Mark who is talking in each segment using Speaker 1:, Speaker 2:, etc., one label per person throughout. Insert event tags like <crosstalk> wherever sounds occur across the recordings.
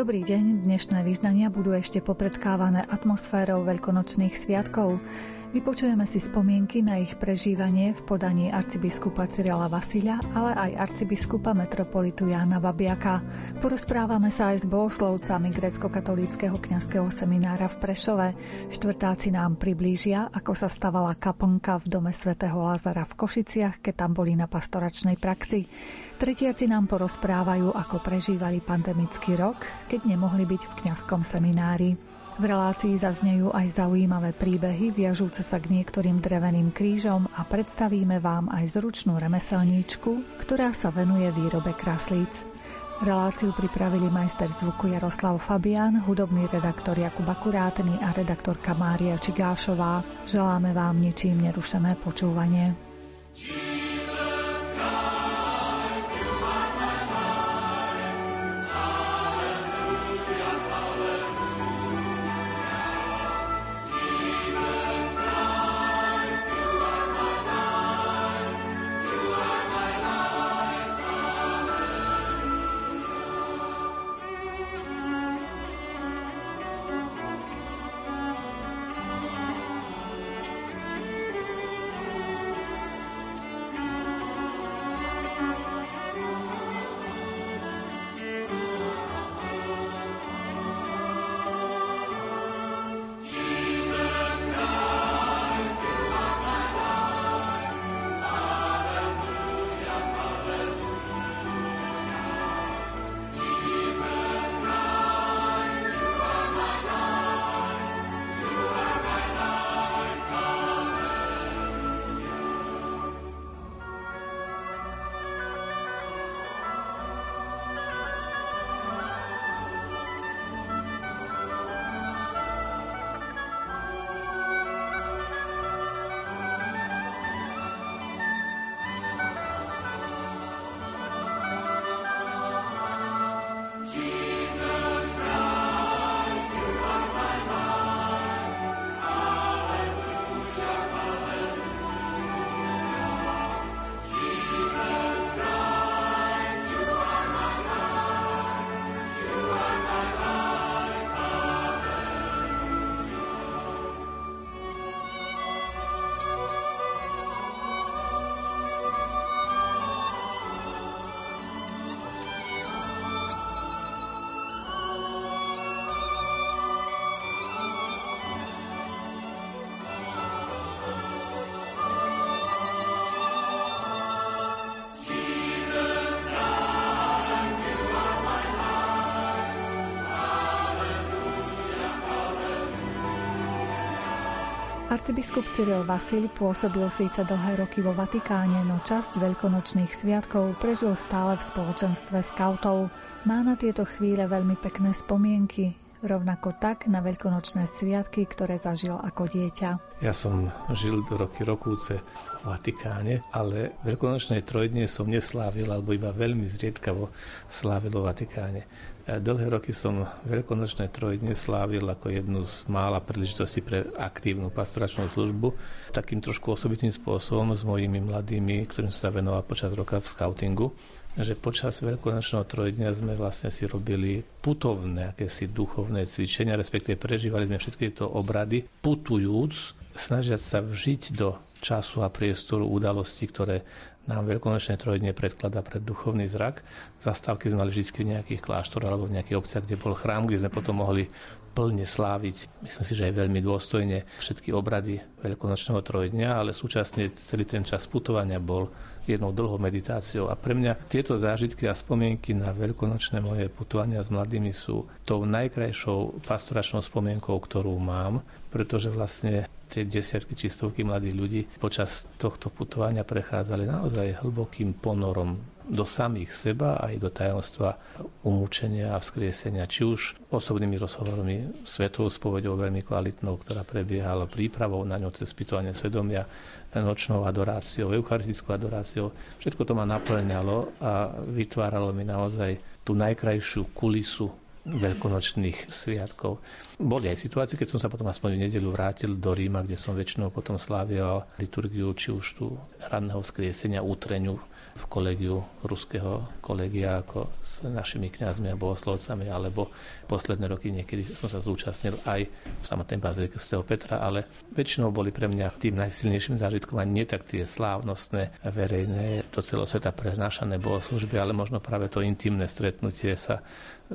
Speaker 1: Dobrý deň, dnešné význania budú ešte popredkávané atmosférou veľkonočných sviatkov. Vypočujeme si spomienky na ich prežívanie v podaní arcibiskupa Cyrila Vasilia, ale aj arcibiskupa metropolitu Jána Babiaka. Porozprávame sa aj s bohoslovcami grecko-katolíckého kňazského seminára v Prešove. Štvrtáci nám priblížia, ako sa stavala kaplnka v dome svätého Lázara v Košiciach, keď tam boli na pastoračnej praxi. Tretiaci nám porozprávajú, ako prežívali pandemický rok, keď nemohli byť v kňazskom seminári. V relácii zaznejú aj zaujímavé príbehy viažúce sa k niektorým dreveným krížom a predstavíme vám aj zručnú remeselníčku, ktorá sa venuje výrobe kraslíc. Reláciu pripravili majster zvuku Jaroslav Fabian, hudobný redaktor Jakub Akurátny a redaktorka Mária Čigášová. Želáme vám ničím nerušené počúvanie. Arcibiskup Cyril Vasil pôsobil síce dlhé roky vo Vatikáne, no časť veľkonočných sviatkov prežil stále v spoločenstve skautov. Má na tieto chvíle veľmi pekné spomienky, rovnako tak na veľkonočné sviatky, ktoré zažil ako dieťa.
Speaker 2: Ja som žil do roky rokúce v Vatikáne, ale veľkonočné trojdnie som neslávil, alebo iba veľmi zriedkavo slávil vo Vatikáne. Dlhé roky som veľkonočné trojdne slávil ako jednu z mála príležitostí pre aktívnu pastoračnú službu. Takým trošku osobitným spôsobom s mojimi mladými, ktorým sa venoval počas roka v scoutingu že počas veľkonočného trojdňa sme vlastne si robili putovné, akési duchovné cvičenia, respektíve prežívali sme všetky tieto obrady, putujúc, snažiať sa vžiť do času a priestoru udalostí, ktoré nám veľkonočné trojdne predkladá pred duchovný zrak. Zastávky sme mali vždy v nejakých kláštoroch alebo v nejakých obciach, kde bol chrám, kde sme potom mohli plne sláviť, myslím si, že aj veľmi dôstojne všetky obrady veľkonočného trojdňa, ale súčasne celý ten čas putovania bol jednou dlhou meditáciou. A pre mňa tieto zážitky a spomienky na veľkonočné moje putovania s mladými sú tou najkrajšou pastoračnou spomienkou, ktorú mám, pretože vlastne tie desiatky či stovky mladých ľudí počas tohto putovania prechádzali naozaj hlbokým ponorom do samých seba aj do tajomstva umúčenia a vzkriesenia, či už osobnými rozhovormi, svetovou spovedou veľmi kvalitnou, ktorá prebiehala prípravou na ňo cez spýtovanie svedomia, nočnou adoráciou, eucharistickou adoráciou. Všetko to ma naplňalo a vytváralo mi naozaj tú najkrajšiu kulisu veľkonočných sviatkov. Boli aj situácie, keď som sa potom aspoň v nedelu vrátil do Ríma, kde som väčšinou potom slávil liturgiu, či už tu ranného skriesenia, útreňu v kolegiu ruského kolegia ako s našimi kňazmi a bohoslovcami, alebo posledné roky niekedy som sa zúčastnil aj v samotnej bazilike sv. Petra, ale väčšinou boli pre mňa tým najsilnejším zážitkom a nie tak tie slávnostné, verejné, do celého sveta prenášané bohoslužby, ale možno práve to intimné stretnutie sa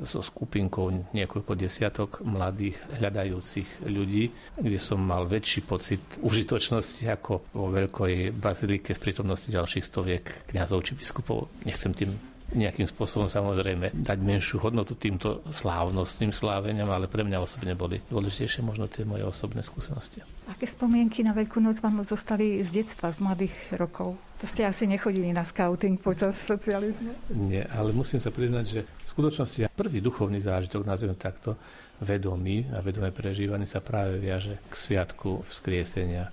Speaker 2: so skupinkou niekoľko desiatok mladých hľadajúcich ľudí, kde som mal väčší pocit užitočnosti ako vo veľkej bazilike v prítomnosti ďalších stoviek kňazov či biskupov. Nechcem tým nejakým spôsobom samozrejme dať menšiu hodnotu týmto slávnostným sláveniam, ale pre mňa osobne boli dôležitejšie možno tie moje osobné skúsenosti.
Speaker 1: Aké spomienky na Veľkú noc vám zostali z detstva, z mladých rokov? To ste asi nechodili na scouting počas socializmu?
Speaker 2: Nie, ale musím sa priznať, že v skutočnosti prvý duchovný zážitok, nazvem takto, vedomý a vedomé prežívanie sa práve viaže k sviatku vzkriesenia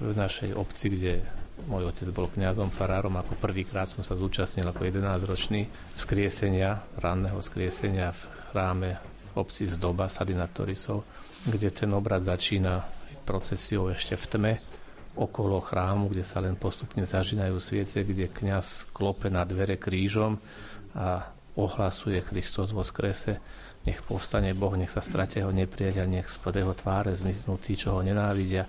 Speaker 2: v našej obci, kde môj otec bol kňazom, farárom, ako prvýkrát som sa zúčastnil ako 11-ročný vzkriesenia, ranného vzkriesenia v chráme obci z Doba, Sadinatorisov, kde ten obrad začína procesiou ešte v tme, okolo chrámu, kde sa len postupne zažínajú sviece, kde kňaz klope na dvere krížom a ohlasuje Kristus vo skrese, nech povstane Boh, nech sa stratia jeho nepriateľ, nech spod jeho tváre zmiznú tí, čo ho nenávidia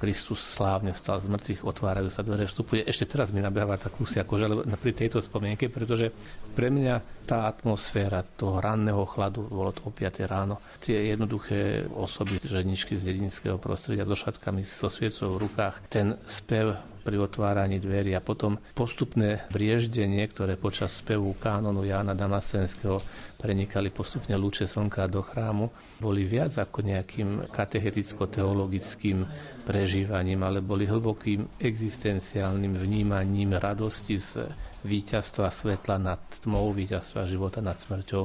Speaker 2: Kristus slávne vstal z mŕtvych, otvárajú sa dvere, vstupuje. Ešte teraz mi nabehla takú si akože pri tejto spomienke, pretože pre mňa tá atmosféra toho ranného chladu, bolo to o 5 ráno, tie jednoduché osoby, ženičky z dedinského prostredia so šatkami, so sviecou v rukách, ten spev pri otváraní dverí a potom postupné brieždenie, ktoré počas spevu kánonu Jána Damasenského prenikali postupne lúče slnka do chrámu, boli viac ako nejakým katecheticko-teologickým prežívaním, ale boli hlbokým existenciálnym vnímaním radosti z víťazstva svetla nad tmou, víťazstva života nad smrťou,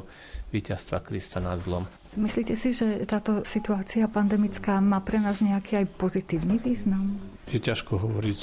Speaker 2: víťazstva Krista nad zlom.
Speaker 1: Myslíte si, že táto situácia pandemická má pre nás nejaký aj pozitívny význam?
Speaker 2: Je ťažko hovoriť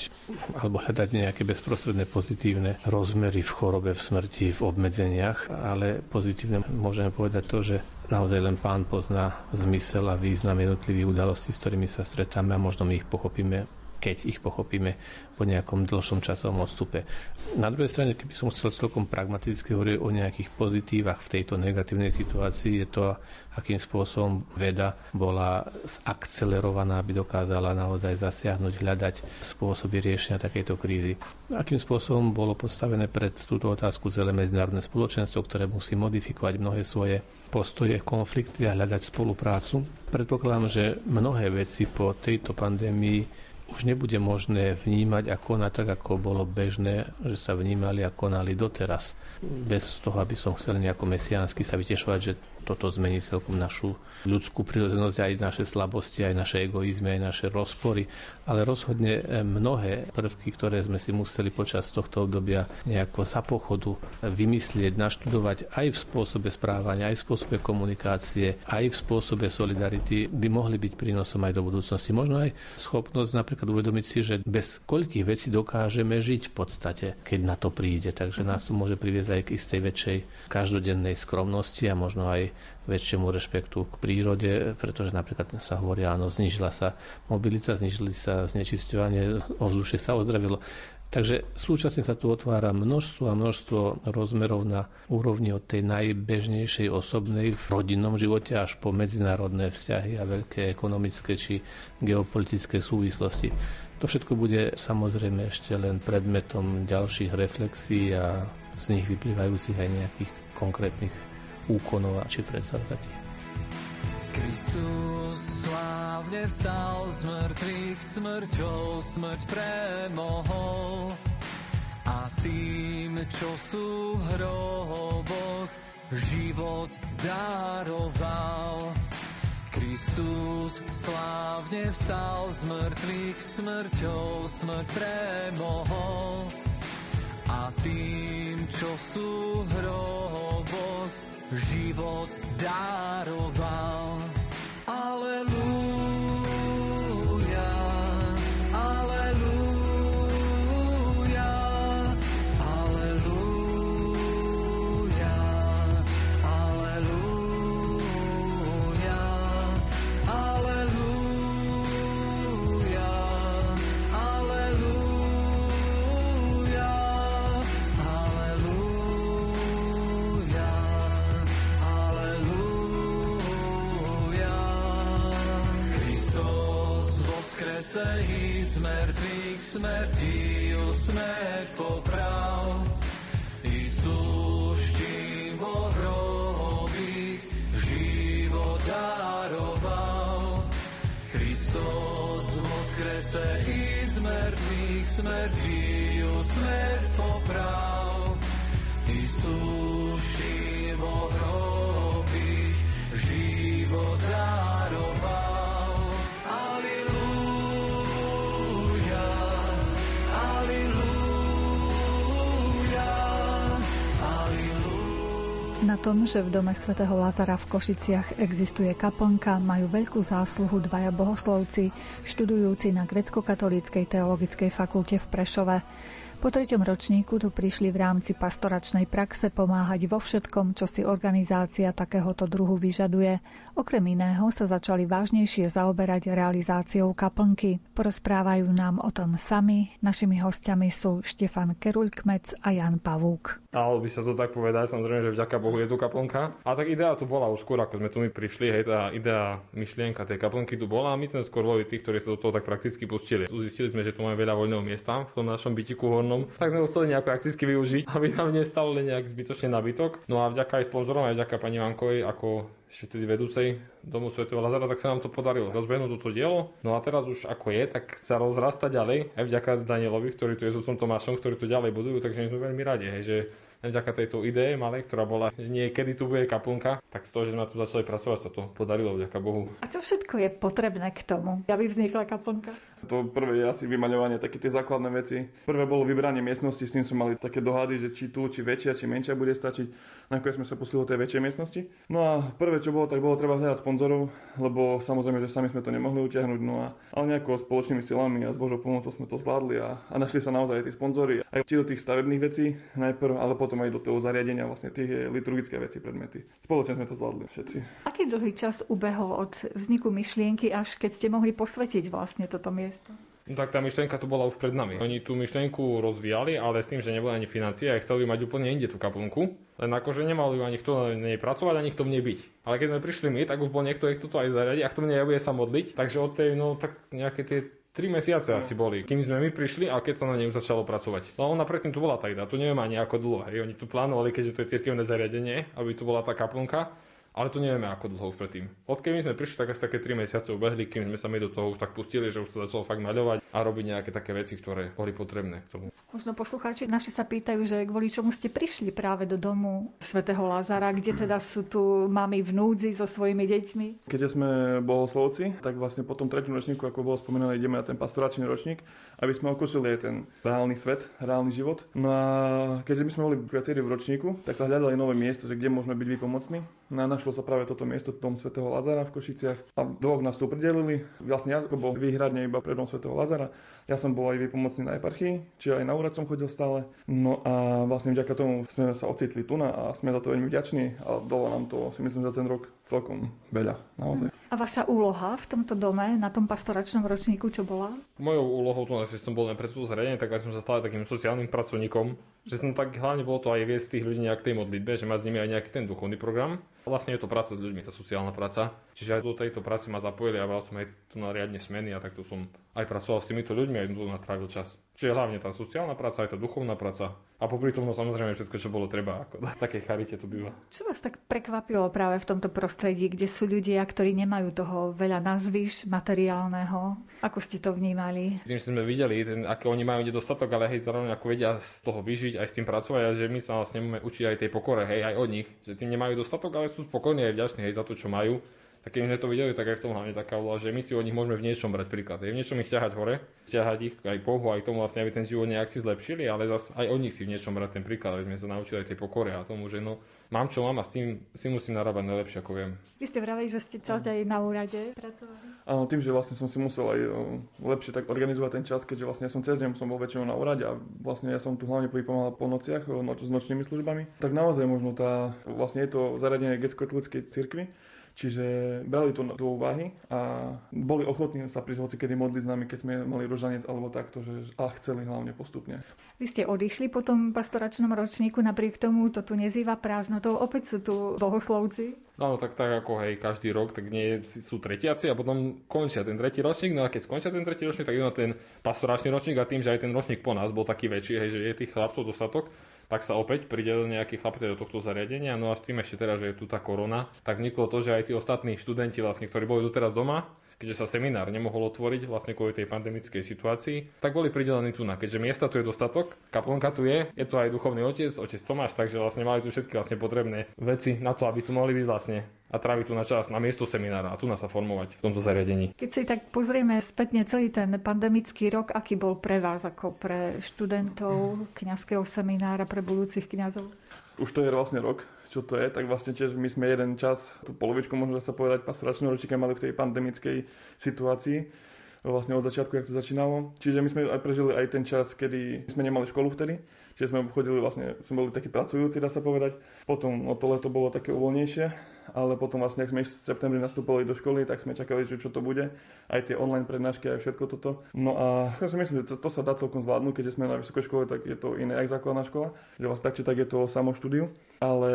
Speaker 2: alebo hľadať nejaké bezprostredné pozitívne rozmery v chorobe, v smrti, v obmedzeniach, ale pozitívne môžeme povedať to, že naozaj len pán pozná zmysel a význam jednotlivých udalostí, s ktorými sa stretáme a možno my ich pochopíme keď ich pochopíme po nejakom dlhšom časovom odstupe. Na druhej strane, keby som chcel celkom pragmaticky hovoriť o nejakých pozitívach v tejto negatívnej situácii, je to, akým spôsobom veda bola zakcelerovaná, aby dokázala naozaj zasiahnuť, hľadať spôsoby riešenia takejto krízy. Akým spôsobom bolo postavené pred túto otázku celé medzinárodné spoločenstvo, ktoré musí modifikovať mnohé svoje postoje, konflikty a hľadať spoluprácu. Predpokladám, že mnohé veci po tejto pandémii už nebude možné vnímať a konať tak, ako bolo bežné, že sa vnímali a konali doteraz. Bez toho, aby som chcel nejako mesiánsky sa vytešovať, že toto zmení celkom našu ľudskú prírodzenosť, aj naše slabosti, aj naše egoizmy, aj naše rozpory. Ale rozhodne eh, mnohé prvky, ktoré sme si museli počas tohto obdobia nejako za pochodu vymyslieť, naštudovať aj v spôsobe správania, aj v spôsobe komunikácie, aj v spôsobe solidarity, by mohli byť prínosom aj do budúcnosti. Možno aj schopnosť napríklad uvedomiť si, že bez koľkých vecí dokážeme žiť v podstate, keď na to príde. Takže nás to môže priviesť aj k istej väčšej každodennej skromnosti a možno aj väčšiemu rešpektu k prírode, pretože napríklad sa hovorí, áno, znižila sa mobilita, znižili sa znečisťovanie, ovzdušie sa ozdravilo. Takže súčasne sa tu otvára množstvo a množstvo rozmerov na úrovni od tej najbežnejšej osobnej v rodinnom živote až po medzinárodné vzťahy a veľké ekonomické či geopolitické súvislosti. To všetko bude samozrejme ešte len predmetom ďalších reflexí a z nich vyplývajúcich aj nejakých konkrétnych úkonov a či predsavzatí.
Speaker 3: Kristus slávne vstal z mŕtvych, smrťou smrť premohol. A tým, čo sú v hroboch, život daroval. Kristus slávne vstal z mŕtvych, smrťou smrť premohol. A tým, čo sú v hroboch, život daroval. I z mŕtvych smrti usmrť poprav. I súštivo hrobých život daroval. Kristus vzkrese i z mŕtvych smrti usmrť poprav. I súštivo
Speaker 1: Na tom, že v dome svätého Lazara v Košiciach existuje kaplnka, majú veľkú zásluhu dvaja bohoslovci, študujúci na grecko-katolíckej teologickej fakulte v Prešove. Po treťom ročníku tu prišli v rámci pastoračnej praxe pomáhať vo všetkom, čo si organizácia takéhoto druhu vyžaduje. Okrem iného sa začali vážnejšie zaoberať realizáciou kaplnky. Porozprávajú nám o tom sami. Našimi hostiami sú Štefan Keruľkmec a Jan Pavúk.
Speaker 4: Dalo by sa to tak povedať, samozrejme, že vďaka Bohu je tu kaplnka. A tak idea tu bola už skôr, ako sme tu my prišli, hej, tá idea, myšlienka tej kaplnky tu bola a my sme skôr boli tí, ktorí sa do toho tak prakticky pustili. Zistili sme, že tu máme veľa voľného miesta v tom našom bytiku hornom, tak sme ho chceli nejako prakticky využiť, <laughs> aby nám nestalo len nejak zbytočne nabytok. No a vďaka aj sponzorom, aj vďaka pani Vankovej, ako ešte vtedy vedúcej domu Sv. Lazara, tak sa nám to podarilo rozbehnúť toto dielo. No a teraz už ako je, tak sa rozrasta ďalej, aj vďaka Danielovi, ktorý tu je s Tomášom, ktorí tu ďalej budujú, takže my sme veľmi radi, hej, že vďaka tejto idee malej, ktorá bola, že niekedy tu bude kaplnka, tak z toho, že sme tu začali pracovať, sa to podarilo, vďaka Bohu.
Speaker 1: A čo všetko je potrebné k tomu, aby vznikla kaplnka?
Speaker 5: To prvé je asi vymaľovanie, také tie základné veci. Prvé bolo vybranie miestnosti, s tým sme mali také dohady, že či tu, či väčšia, či menšia bude stačiť. Nakoniec sme sa posili do tej väčšej miestnosti. No a prvé, čo bolo, tak bolo treba hľadať sponzorov, lebo samozrejme, že sami sme to nemohli utiahnuť. No a ale nejako spoločnými silami a s Božou pomocou sme to zvládli a, a našli sa naozaj tí sponzory. Aj či do tých stavebných vecí najprv, ale potom aj do toho zariadenia, vlastne tých liturgické veci, predmety. Spoločne sme to zvládli všetci.
Speaker 1: Aký dlhý čas ubehol od vzniku myšlienky, až keď ste mohli posvetiť vlastne toto miesto?
Speaker 4: No tak tá myšlienka tu bola už pred nami. Oni tú myšlienku rozvíjali, ale s tým, že neboli ani financie a chceli mať úplne inde tú kaplnku. Len akože nemal ju ani kto na nej pracovať, ani kto v nej byť. Ale keď sme prišli my, tak už bol niekto, kto to aj zariadi a kto v nej bude sa modliť. Takže od tej, no tak nejaké tie 3 mesiace asi boli, kým sme my prišli a keď sa na nej už začalo pracovať. No ona predtým tu bola idea, tu neviem ani ako dlho. Hej. Oni tu plánovali, keďže to je cirkevné zariadenie, aby tu bola tá kaplnka. Ale to nevieme ako dlho už predtým. Odkedy sme prišli, tak asi také 3 mesiace ubehli, kým sme sa my do toho už tak pustili, že už sa začalo fakt maľovať a robiť nejaké také veci, ktoré boli potrebné k tomu.
Speaker 1: Možno poslucháči naši sa pýtajú, že kvôli čomu ste prišli práve do domu svätého Lazara, kde teda sú tu mami v núdzi so svojimi deťmi.
Speaker 5: Keďže sme bohoslovci, tak vlastne po tom treťom ročníku, ako bolo spomenané, ideme na ten pastoračný ročník, aby sme okusili aj ten reálny svet, reálny život. No a keďže my sme boli viacerí v ročníku, tak sa hľadali nové miesto, že kde môžeme byť výpomocní. No a našlo sa práve toto miesto, dom svätého Lazara v Košiciach. A dvoch nás tu pridelili. Vlastne ja bol výhradne iba pre dom svätého Lazara. Ja som bol aj výpomocný na eparchii, čiže aj na úrad som chodil stále. No a vlastne vďaka tomu sme sa ocitli tu na a sme za to veľmi vďační a dalo nám to si myslím za ten rok celkom veľa. Naozaj.
Speaker 1: A vaša úloha v tomto dome, na tom pastoračnom ročníku, čo bola?
Speaker 4: Mojou úlohou tu, že som bol len pre toto zariadenie, tak som sa stal takým sociálnym pracovníkom, že som tak hlavne bolo to aj viesť tých ľudí nejak tej modlitbe, že mať s nimi aj nejaký ten duchovný program. Vlastne je to práca s ľuďmi, tá sociálna práca. Čiže aj do tejto práce ma zapojili a bral som aj tu na riadne smeny a takto som aj pracoval s týmito ľuďmi a tu natrávil čas. Čiže hlavne tá sociálna práca, aj tá duchovná práca. A popri tom no samozrejme všetko, čo bolo treba. Ako v takej charite to býva.
Speaker 1: Čo vás tak prekvapilo práve v tomto prostredí, kde sú ľudia, ktorí nemajú toho veľa nazvyš materiálneho? Ako ste to vnímali?
Speaker 4: Tým, že sme videli, ten, aké oni majú nedostatok, ale hej, zároveň ako vedia z toho vyžiť, aj s tým pracovať a že my sa vlastne môžeme učiť aj tej pokore, hej, aj od nich. Že tým nemajú dostatok, ale sú spokojní aj vďační hej, za to, čo majú tak keď sme to videli, tak aj v tom hlavne taká úloha, že my si od nich môžeme v niečom brať príklad. Je v niečom ich ťahať hore, ťahať ich aj Bohu, aj tomu vlastne, aby ten život nejak si zlepšili, ale zase aj od nich si v niečom brať ten príklad, aby sme sa naučili aj tej pokore a tomu, že no, mám čo mám a s tým si musím narábať najlepšie, ako viem.
Speaker 1: Vy ste vraveli, že ste časť aj na úrade pracovali?
Speaker 5: Áno, tým, že vlastne som si musel aj lepšie tak organizovať ten čas, keďže vlastne som cez deň som bol väčšinou na úrade a vlastne ja som tu hlavne pomáhal po nociach noč, s nočnými službami. Tak naozaj možno tá, vlastne je to zariadenie grecko cirkvi, Čiže brali to do úvahy a boli ochotní sa prísť hoci kedy modliť s nami, keď sme mali rožanec alebo takto, že a chceli hlavne postupne.
Speaker 1: Vy ste odišli po tom pastoračnom ročníku, napriek tomu to tu nezýva prázdnotou, opäť sú tu bohoslovci.
Speaker 4: No, tak, tak ako hej, každý rok, tak nie sú tretiaci a potom končia ten tretí ročník, no a keď skončia ten tretí ročník, tak idú na ten pastoračný ročník a tým, že aj ten ročník po nás bol taký väčší, hej, že je tých chlapcov dostatok, tak sa opäť pridelil nejaký chlapci do tohto zariadenia. No a s tým ešte teraz, že je tu tá korona, tak vzniklo to, že aj tí ostatní študenti, vlastne, ktorí boli doteraz doma, keďže sa seminár nemohol otvoriť vlastne kvôli tej pandemickej situácii, tak boli pridelení tu na, keďže miesta tu je dostatok, kaplnka tu je, je tu aj duchovný otec, otec Tomáš, takže vlastne mali tu všetky vlastne potrebné veci na to, aby tu mohli byť vlastne a tráviť tu na čas na miesto seminára a tu nás sa formovať v tomto zariadení.
Speaker 1: Keď si tak pozrieme spätne celý ten pandemický rok, aký bol pre vás ako pre študentov <clears throat> kňazského seminára, pre budúcich kňazov?
Speaker 5: Už to je vlastne rok, čo to je, tak vlastne tiež my sme jeden čas, tú polovičku možno sa povedať, pastoračného ročníka mali v tej pandemickej situácii vlastne od začiatku, jak to začínalo. Čiže my sme aj prežili aj ten čas, kedy sme nemali školu vtedy, čiže sme chodili vlastne, sme boli takí pracujúci, dá sa povedať. Potom o to leto bolo také uvoľnejšie, ale potom vlastne, ak sme v septembri nastúpili do školy, tak sme čakali, že čo to bude. Aj tie online prednášky, aj všetko toto. No a ja si myslím, že to, to sa dá celkom zvládnuť, keďže sme na vysokej škole, tak je to iné ako základná škola. Že vlastne tak či tak je to samo štúdiu. Ale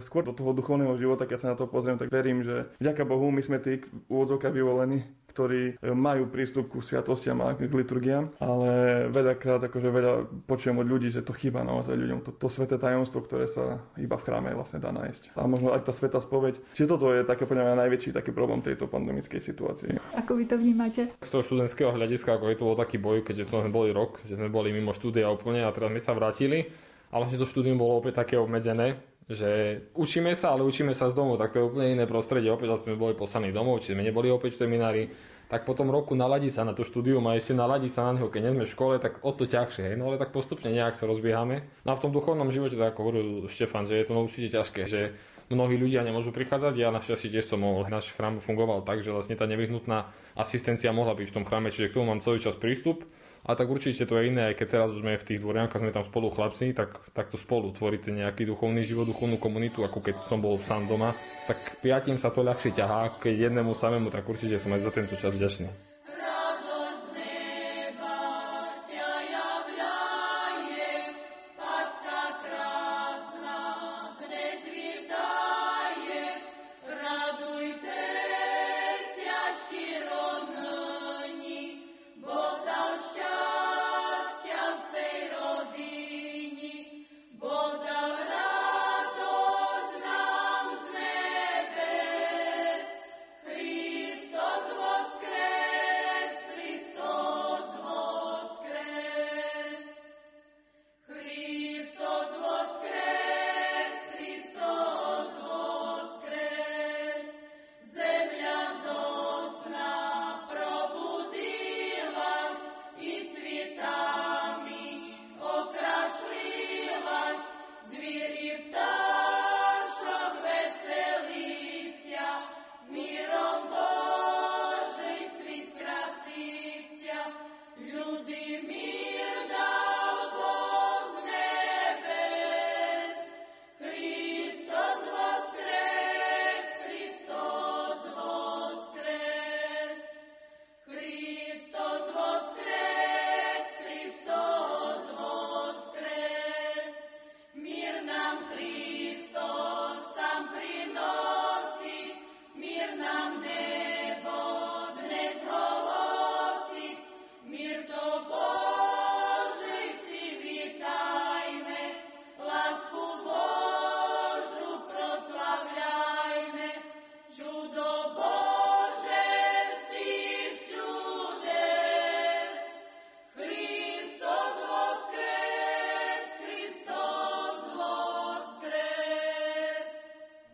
Speaker 5: skôr do toho duchovného života, keď sa na to pozriem, tak verím, že vďaka Bohu my sme tí úvodzovka vyvolení, ktorí majú prístup ku sviatostiam a k liturgiám, ale veľakrát akože veľa počujem od ľudí, že to chýba naozaj ľuďom. To, to sveté tajomstvo, ktoré sa iba v chráme vlastne dá nájsť. A možno aj tá sveta spoveď. Čiže toto je také podľa mňa najväčší taký problém tejto pandemickej situácii.
Speaker 1: Ako vy to vnímate?
Speaker 4: Z toho študentského hľadiska, ako je to bol taký boj, keďže sme boli rok, že sme boli mimo štúdia úplne a teraz sme sa vrátili. A vlastne to štúdium bolo opäť také obmedzené, že učíme sa, ale učíme sa z domu, tak to je úplne iné prostredie. Opäť sme boli poslaní domov, či sme neboli opäť v seminári, tak potom roku naladí sa na to štúdium a ešte naladí sa na neho, keď nie sme v škole, tak o to ťažšie. Hej? No ale tak postupne nejak sa rozbiehame. No a v tom duchovnom živote, tak ako hovoril Štefan, že je to no určite ťažké, že mnohí ľudia nemôžu prichádzať. Ja našťastie tiež som mohol, náš chrám fungoval tak, že vlastne tá nevyhnutná asistencia mohla byť v tom chráme, čiže k tomu mám celý čas prístup. A tak určite to je iné, aj keď teraz sme v tých dvoriankách, sme tam spolu chlapci, tak, tak to spolu tvoríte nejaký duchovný život, duchovnú komunitu, ako keď som bol sám doma. Tak piatim sa to ľahšie ťahá, keď jednému samému, tak určite som aj za tento čas vďačný.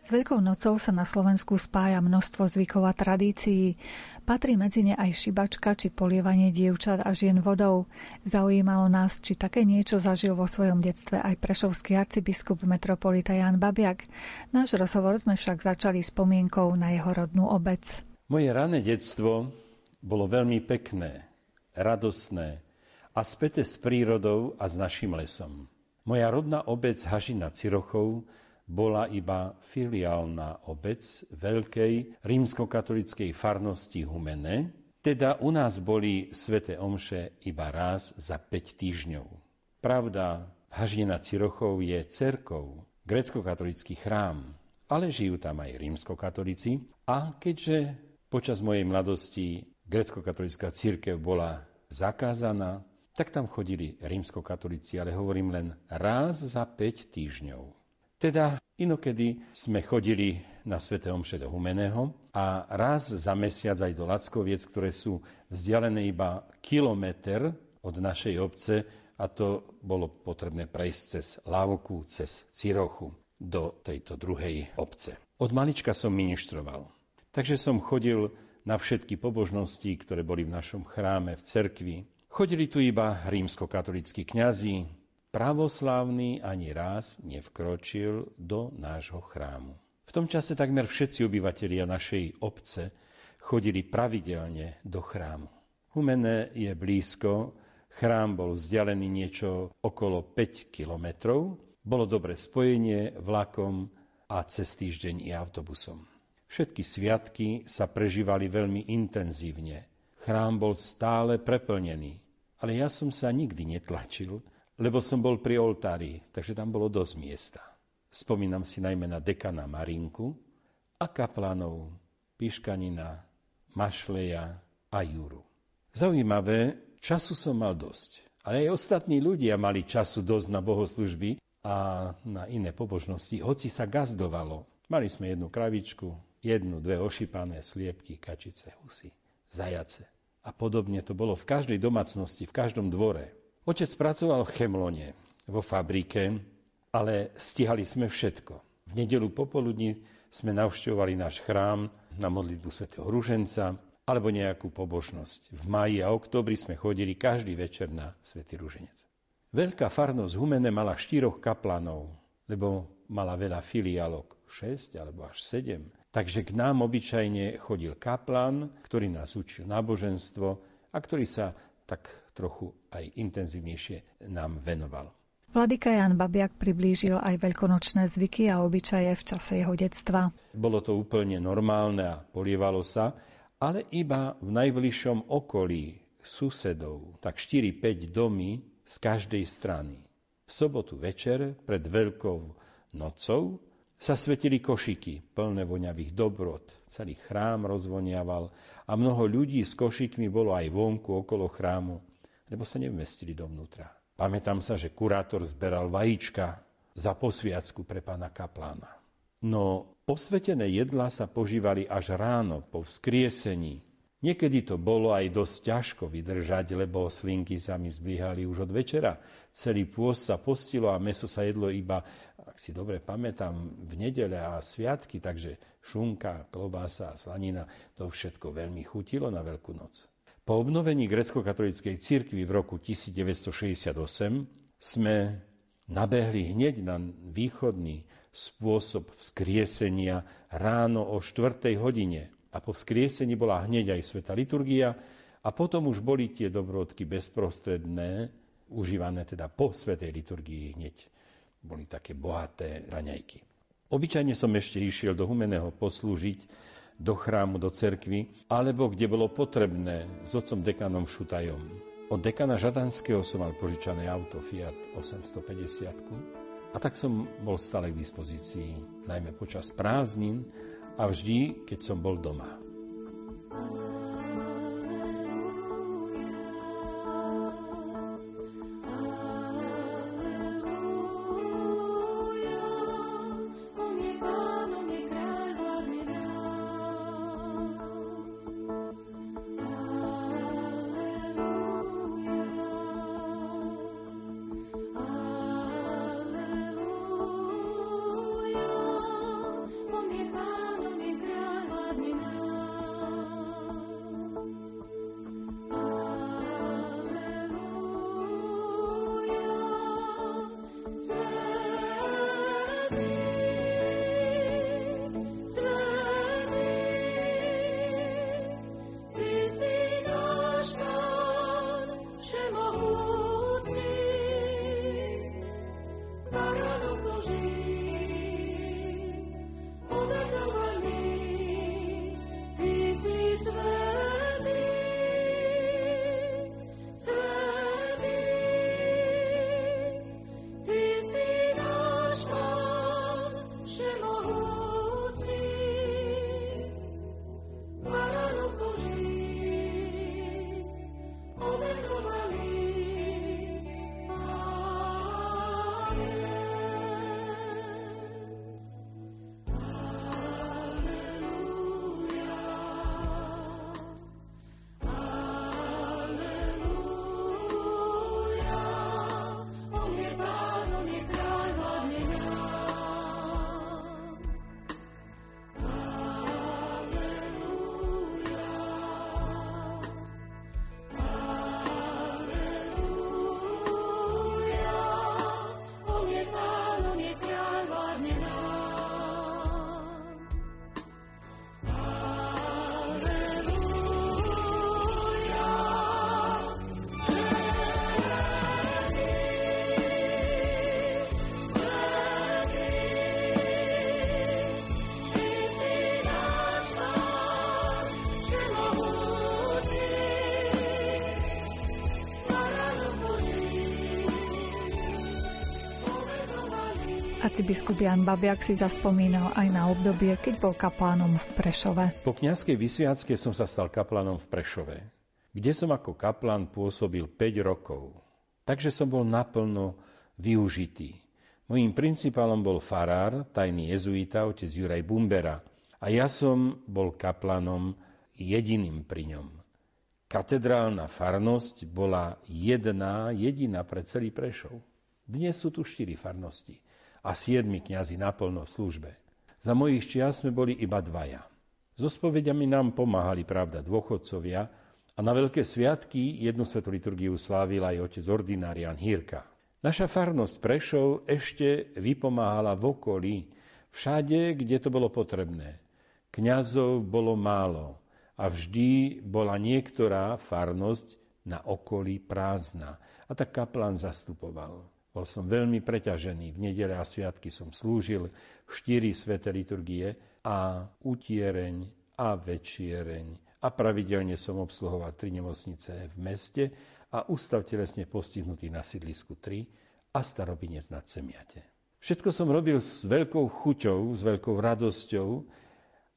Speaker 1: S Veľkou nocou sa na Slovensku spája množstvo zvykov a tradícií. Patrí medzi ne aj šibačka či polievanie dievčat a žien vodou. Zaujímalo nás, či také niečo zažil vo svojom detstve aj prešovský arcibiskup metropolita Jan Babiak. Náš rozhovor sme však začali spomienkou na jeho rodnú obec.
Speaker 6: Moje rané detstvo bolo veľmi pekné, radosné a späté s prírodou a s našim lesom. Moja rodná obec Hažina Cirochov bola iba filiálna obec veľkej rímskokatolickej farnosti Humene, teda u nás boli svete omše iba raz za 5 týždňov. Pravda, Hažina Cirochov je cerkou, grecko-katolický chrám, ale žijú tam aj rímskokatolíci a keďže počas mojej mladosti grecko-katolická církev bola zakázaná, tak tam chodili rímskokatolíci, ale hovorím len raz za 5 týždňov. Teda inokedy sme chodili na Svete Omše do Humeného a raz za mesiac aj do Lackoviec, ktoré sú vzdialené iba kilometr od našej obce a to bolo potrebné prejsť cez Lávoku, cez Cirochu do tejto druhej obce. Od malička som ministroval. Takže som chodil na všetky pobožnosti, ktoré boli v našom chráme, v cerkvi. Chodili tu iba rímskokatolickí kňazi, pravoslávny ani raz nevkročil do nášho chrámu. V tom čase takmer všetci obyvatelia našej obce chodili pravidelne do chrámu. Humene je blízko, chrám bol vzdialený niečo okolo 5 kilometrov, bolo dobre spojenie vlakom a cez týždeň i autobusom. Všetky sviatky sa prežívali veľmi intenzívne. Chrám bol stále preplnený, ale ja som sa nikdy netlačil, lebo som bol pri oltári, takže tam bolo dosť miesta. Spomínam si najmä na dekana Marinku a kaplanov Piškanina, Mašleja a Juru. Zaujímavé, času som mal dosť. Ale aj ostatní ľudia mali času dosť na bohoslužby a na iné pobožnosti, hoci sa gazdovalo. Mali sme jednu kravičku, jednu, dve ošípané sliepky, kačice, husy, zajace. A podobne to bolo v každej domácnosti, v každom dvore. Otec pracoval v Chemlone, vo fabrike, ale stihali sme všetko. V nedelu popoludní sme navštevovali náš chrám na modlitbu svätého Ruženca alebo nejakú pobožnosť. V maji a oktobri sme chodili každý večer na svätý Ruženec. Veľká farnosť Humene mala štyroch kaplanov, lebo mala veľa filiálok, 6 alebo až 7. Takže k nám obyčajne chodil kaplan, ktorý nás učil náboženstvo a ktorý sa tak trochu aj intenzívnejšie nám venoval.
Speaker 1: Vladyka Jan Babiak priblížil aj veľkonočné zvyky a obyčaje v čase jeho detstva.
Speaker 6: Bolo to úplne normálne a polievalo sa, ale iba v najbližšom okolí susedov, tak 4-5 domy z každej strany. V sobotu večer pred Veľkou nocou sa svetili košiky plné voňavých dobrot. Celý chrám rozvoniaval a mnoho ľudí s košikmi bolo aj vonku okolo chrámu, lebo sa nevmestili dovnútra. Pamätám sa, že kurátor zberal vajíčka za posviacku pre pána kaplána. No posvetené jedlá sa požívali až ráno po vzkriesení. Niekedy to bolo aj dosť ťažko vydržať, lebo slinky sa mi zblíhali už od večera. Celý pôst sa postilo a meso sa jedlo iba, ak si dobre pamätám, v nedele a sviatky, takže šunka, klobása a slanina, to všetko veľmi chutilo na Veľkú noc. Po obnovení grecko-katolíckej cirkvi v roku 1968 sme nabehli hneď na východný spôsob vzkriesenia ráno o 4. hodine. A po vzkriesení bola hneď aj sveta liturgia a potom už boli tie dobrodky bezprostredné, užívané teda po svetej liturgii hneď. Boli také bohaté raňajky. Obyčajne som ešte išiel do Humeného poslúžiť do chrámu, do cerkvy, alebo kde bolo potrebné s otcom dekanom Šutajom. Od dekana Žadanského som mal požičané auto Fiat 850 a tak som bol stále k dispozícii, najmä počas prázdnin a vždy, keď som bol doma.
Speaker 1: Arcibiskup Jan Babiak si zaspomínal aj na obdobie, keď bol kaplánom v Prešove.
Speaker 6: Po kňazskej vysviacke som sa stal kaplánom v Prešove, kde som ako kaplán pôsobil 5 rokov. Takže som bol naplno využitý. Mojím principálom bol farár, tajný jezuita, otec Juraj Bumbera. A ja som bol kaplanom jediným pri ňom. Katedrálna farnosť bola jedna, jediná pre celý Prešov. Dnes sú tu štyri farnosti a siedmi kňazi naplno v službe. Za mojich čias sme boli iba dvaja. So spovediami nám pomáhali, pravda, dôchodcovia a na veľké sviatky jednu svetú liturgiu slávil aj otec ordinárian Hírka. Naša farnosť Prešov ešte vypomáhala v okolí, všade, kde to bolo potrebné. Kňazov bolo málo a vždy bola niektorá farnosť na okolí prázdna. A tak kaplán zastupoval. Bol som veľmi preťažený. V nedele a sviatky som slúžil štyri sveté liturgie a utiereň a večiereň. A pravidelne som obsluhoval tri nemocnice v meste a ústav telesne postihnutý na sídlisku 3 a starobinec na Cemiate. Všetko som robil s veľkou chuťou, s veľkou radosťou,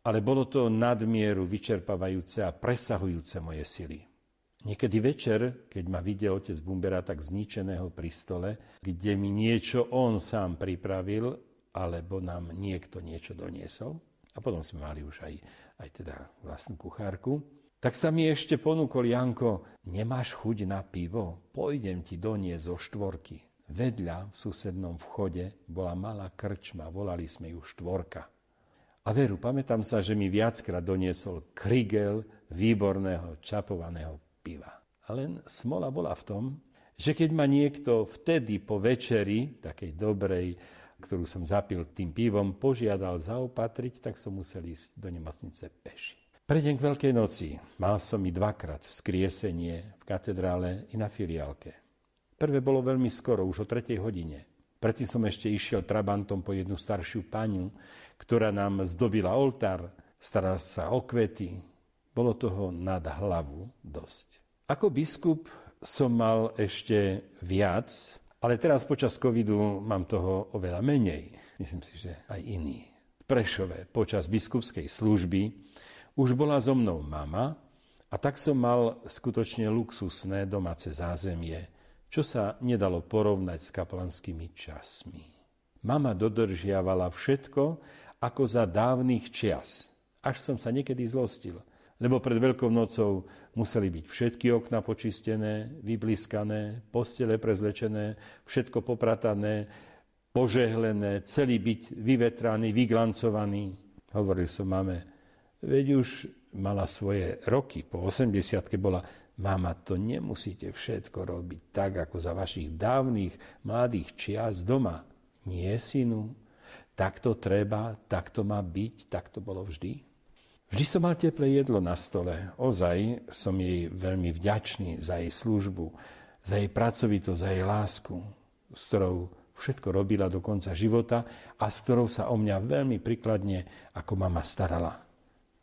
Speaker 6: ale bolo to nadmieru vyčerpávajúce a presahujúce moje sily. Niekedy večer, keď ma videl otec Bumbera tak zničeného pri stole, kde mi niečo on sám pripravil, alebo nám niekto niečo doniesol, a potom sme mali už aj, aj teda vlastnú kuchárku, tak sa mi ešte ponúkol Janko, nemáš chuť na pivo? Pôjdem ti doniesť zo štvorky. Vedľa v susednom vchode bola malá krčma, volali sme ju štvorka. A veru, pamätám sa, že mi viackrát doniesol krigel výborného čapovaného piva. A len smola bola v tom, že keď ma niekto vtedy po večeri, takej dobrej, ktorú som zapil tým pivom, požiadal zaopatriť, tak som musel ísť do nemocnice peši. Pre deň k Veľkej noci mal som i dvakrát vzkriesenie v katedrále i na filiálke. Prvé bolo veľmi skoro, už o tretej hodine. Predtým som ešte išiel trabantom po jednu staršiu paniu, ktorá nám zdobila oltár, stará sa o kvety, bolo toho nad hlavu dosť. Ako biskup som mal ešte viac, ale teraz počas covidu mám toho oveľa menej. Myslím si, že aj iný. V Prešove počas biskupskej služby už bola so mnou mama a tak som mal skutočne luxusné domáce zázemie, čo sa nedalo porovnať s kaplanskými časmi. Mama dodržiavala všetko ako za dávnych čias, až som sa niekedy zlostil lebo pred Veľkou nocou museli byť všetky okna počistené, vybliskané, postele prezlečené, všetko popratané, požehlené, celý byť vyvetraný, vyglancovaný. Hovoril som mame, veď už mala svoje roky, po 80 bola, mama, to nemusíte všetko robiť tak, ako za vašich dávnych mladých čias doma. Nie, synu, tak to treba, tak to má byť, tak to bolo vždy. Vždy som mal teplé jedlo na stole. Ozaj som jej veľmi vďačný za jej službu, za jej pracovitosť, za jej lásku, s ktorou všetko robila do konca života a s ktorou sa o mňa veľmi prikladne ako mama starala.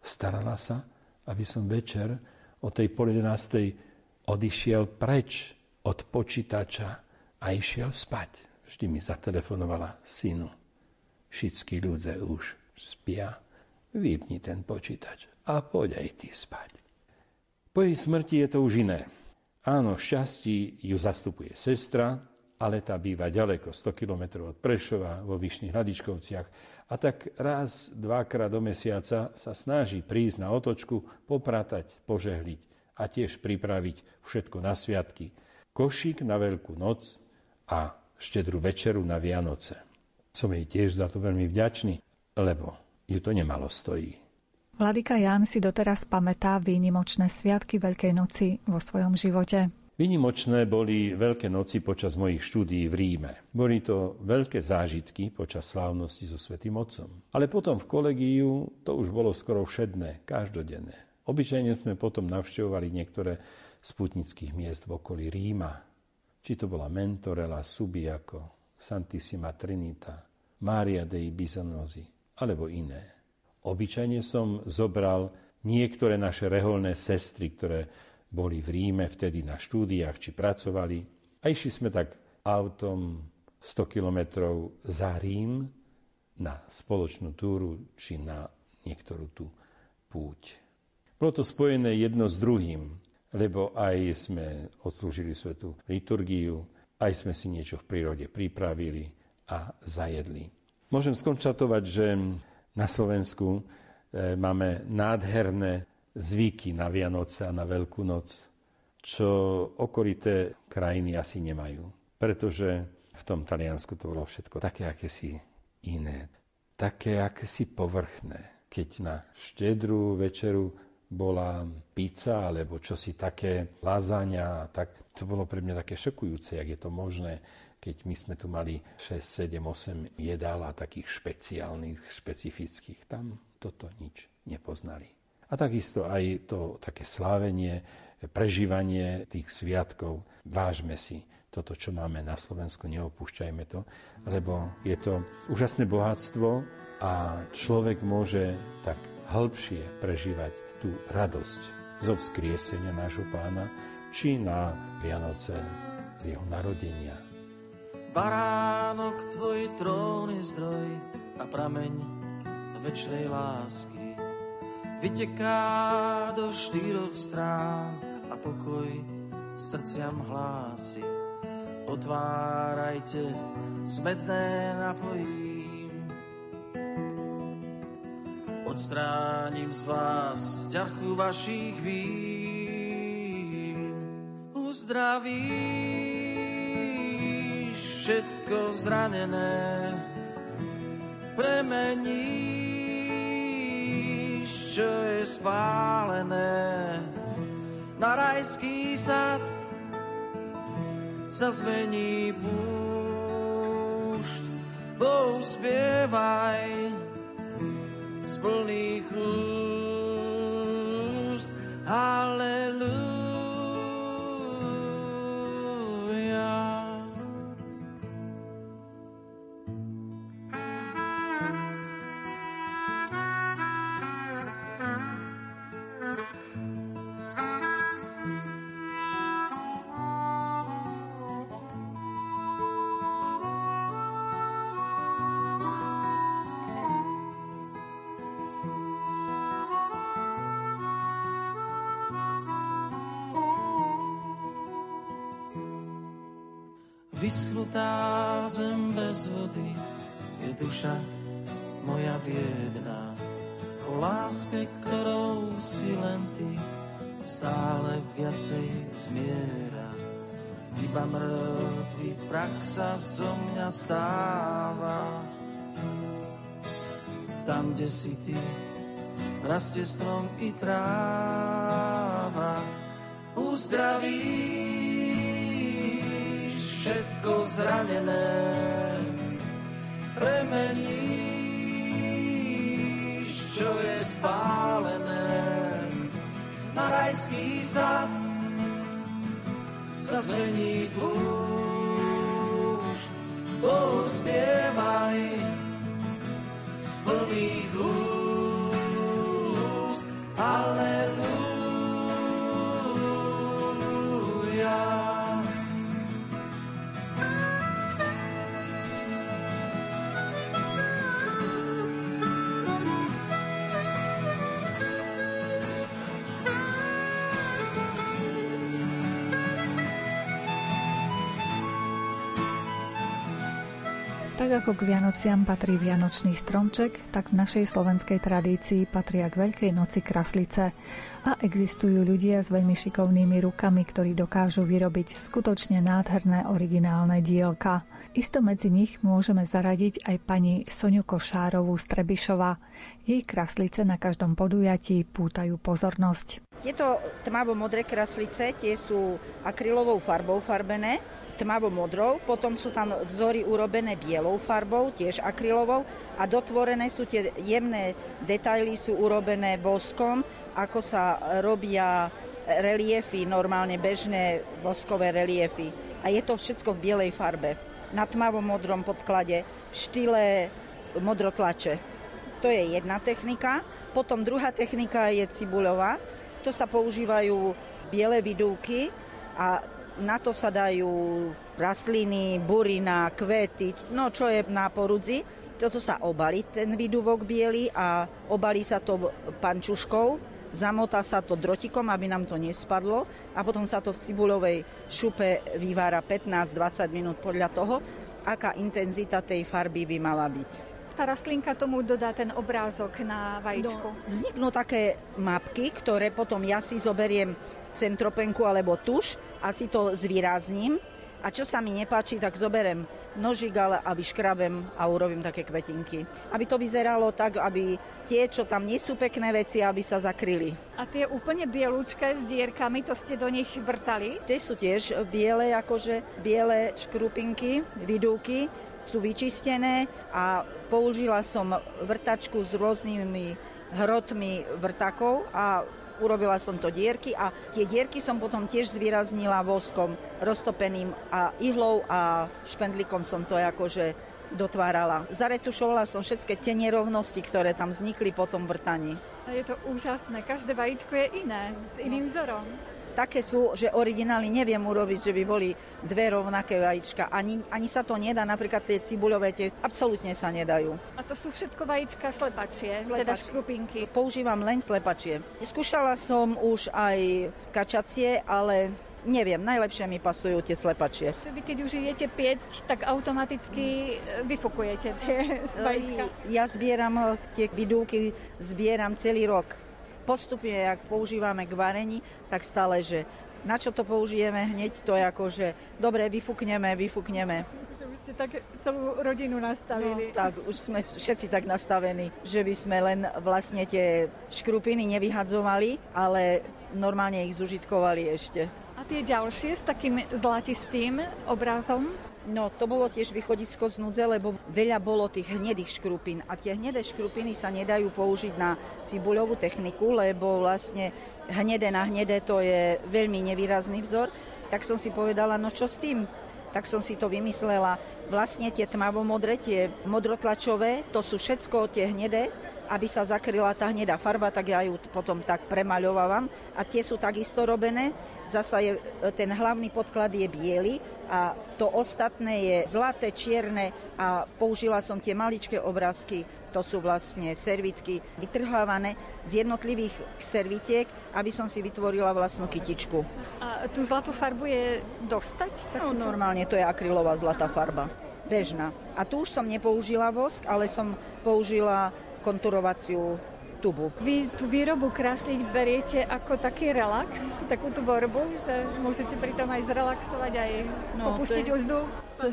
Speaker 6: Starala sa, aby som večer o tej pol jedenástej odišiel preč od počítača a išiel spať. Vždy mi zatelefonovala synu. Všetky ľudia už spia vypni ten počítač a poď aj ty spať. Po jej smrti je to už iné. Áno, šťastí ju zastupuje sestra, ale tá býva ďaleko, 100 km od Prešova, vo Vyšných Hradičkovciach. A tak raz, dvakrát do mesiaca sa snaží prísť na otočku, popratať, požehliť a tiež pripraviť všetko na sviatky. Košík na Veľkú noc a štedru večeru na Vianoce. Som jej tiež za to veľmi vďačný, lebo ju to nemalo stojí.
Speaker 1: Vladika Jan si doteraz pamätá výnimočné sviatky Veľkej noci vo svojom živote.
Speaker 6: Vynimočné boli Veľké noci počas mojich štúdií v Ríme. Boli to veľké zážitky počas slávnosti so Svetým Otcom. Ale potom v kolegiu to už bolo skoro všedné, každodenné. Obyčajne sme potom navštevovali niektoré sputnických miest v okolí Ríma. Či to bola Mentorela, Subiaco, Santissima Trinita, Mária dei Bisanosi, alebo iné. Obyčajne som zobral niektoré naše reholné sestry, ktoré boli v Ríme vtedy na štúdiách či pracovali. A išli sme tak autom 100 kilometrov za Rím na spoločnú túru či na niektorú tú púť. Bolo to spojené jedno s druhým, lebo aj sme odslúžili svetú liturgiu, aj sme si niečo v prírode pripravili a zajedli. Môžem skonštatovať, že na Slovensku e, máme nádherné zvyky na Vianoce a na Veľkú noc, čo okolité krajiny asi nemajú. Pretože v tom Taliansku to bolo všetko také akési iné, také akési povrchné. Keď na štedrú večeru bola pizza alebo čosi také, lazáňa, tak to bolo pre mňa také šokujúce, jak je to možné, keď my sme tu mali 6, 7, 8 jedál a takých špeciálnych, špecifických. Tam toto nič nepoznali. A takisto aj to také slávenie, prežívanie tých sviatkov. Vážme si toto, čo máme na Slovensku, neopúšťajme to, lebo je to úžasné bohatstvo a človek môže tak hĺbšie prežívať tú radosť zo vzkriesenia nášho pána, či na Vianoce z jeho narodenia.
Speaker 7: Baránok, tvoj trón je zdroj a prameň večnej lásky. Vyteká do štyroch strán a pokoj srdciam hlási. Otvárajte smedné napojí odstránim z vás ťarchu vašich vín. Uzdravíš všetko zranené, premeníš, čo je spálené na rajský sad sa zmení púšť. Bohu spievaj, plných úst. Prach sa zo mňa stáva. Tam, kde si ty, rastie strom i tráva. Uzdraví všetko zranené premeníš, čo je spálené na rajský sad sa zmení púšť. Bohu spievaj z plných úst.
Speaker 1: Tak ako k Vianociam patrí Vianočný stromček, tak v našej slovenskej tradícii patria k Veľkej noci kraslice. A existujú ľudia s veľmi šikovnými rukami, ktorí dokážu vyrobiť skutočne nádherné originálne dielka. Isto medzi nich môžeme zaradiť aj pani Soniu Košárovú z Trebišova. Jej kraslice na každom podujatí pútajú pozornosť.
Speaker 8: Tieto tmavo-modré kraslice tie sú akrylovou farbou farbené tmavo-modrou, potom sú tam vzory urobené bielou farbou, tiež akrylovou a dotvorené sú tie jemné detaily, sú urobené voskom, ako sa robia reliefy, normálne bežné voskové reliefy. A je to všetko v bielej farbe, na tmavo-modrom podklade, v štýle modrotlače. To je jedna technika. Potom druhá technika je cibuľová. To sa používajú biele vidúky a na to sa dajú rastliny, burina, kvety, no čo je na porudzi. Toto sa obalí, ten výduvok biely a obalí sa to pančuškou, zamotá sa to drotikom, aby nám to nespadlo a potom sa to v cibulovej šupe vyvára 15-20 minút podľa toho, aká intenzita tej farby by mala byť
Speaker 1: tá rastlinka tomu dodá ten obrázok na vajíčku? No,
Speaker 8: vzniknú také mapky, ktoré potom ja si zoberiem centropenku alebo tuš a si to zvýrazním. A čo sa mi nepáči, tak zoberem nožik ale a vyškrabem a urobím také kvetinky. Aby to vyzeralo tak, aby tie, čo tam nie sú pekné veci, aby sa zakryli.
Speaker 1: A tie úplne bielúčke s dierkami, to ste do nich vrtali?
Speaker 8: Tie sú tiež biele, akože biele škrupinky, vidúky, sú vyčistené a použila som vrtačku s rôznymi hrotmi vrtakov a urobila som to dierky a tie dierky som potom tiež zvýraznila voskom roztopeným a ihlou a špendlíkom som to akože dotvárala. Zaretušovala som všetky tie nerovnosti, ktoré tam vznikli po tom vrtaní.
Speaker 1: Je to úžasné, každé vajíčko je iné, s iným vzorom
Speaker 8: také sú, že originály neviem urobiť, že by boli dve rovnaké vajíčka. Ani, ani sa to nedá, napríklad tie cibuľové, tie absolútne sa nedajú.
Speaker 1: A to sú všetko vajíčka slepačie, Slepač. teda škrupinky.
Speaker 8: Používam len slepačie. Skúšala som už aj kačacie, ale neviem, najlepšie mi pasujú tie slepačie.
Speaker 1: Vy keď už idete piecť, tak automaticky e, vyfukujete tie <laughs> vajíčka?
Speaker 8: Ja zbieram e, tie vidúky, zbieram celý rok postupne, ak používame k varení, tak stále, že na čo to použijeme hneď, to je ako, že dobre, vyfúkneme, vyfúkneme.
Speaker 1: Že by ste tak celú rodinu nastavili.
Speaker 8: No, tak, už sme všetci tak nastavení, že by sme len vlastne tie škrupiny nevyhadzovali, ale normálne ich zužitkovali ešte.
Speaker 1: A tie ďalšie s takým zlatistým obrazom?
Speaker 8: No, to bolo tiež východisko z núdze, lebo veľa bolo tých hnedých škrupín a tie hnedé škrupiny sa nedajú použiť na cibuľovú techniku, lebo vlastne hnedé na hnedé to je veľmi nevýrazný vzor. Tak som si povedala, no čo s tým? Tak som si to vymyslela. Vlastne tie tmavomodré, tie modrotlačové, to sú všetko tie hnedé, aby sa zakryla tá hnedá farba, tak ja ju potom tak premaľovávam. A tie sú takisto robené. Zasa je, ten hlavný podklad je biely a to ostatné je zlaté, čierne a použila som tie maličké obrázky, to sú vlastne servitky vytrhávané z jednotlivých servitiek, aby som si vytvorila vlastnú kytičku.
Speaker 1: A tú zlatú farbu je dostať?
Speaker 8: No, normálne to je akrylová zlatá farba, bežná. A tu už som nepoužila vosk, ale som použila konturovaciu tubu.
Speaker 1: Vy tú výrobu krásliť beriete ako taký relax, takú tú tvorbu, že môžete pri tom aj zrelaxovať, aj no, popustiť je, úzdu? To,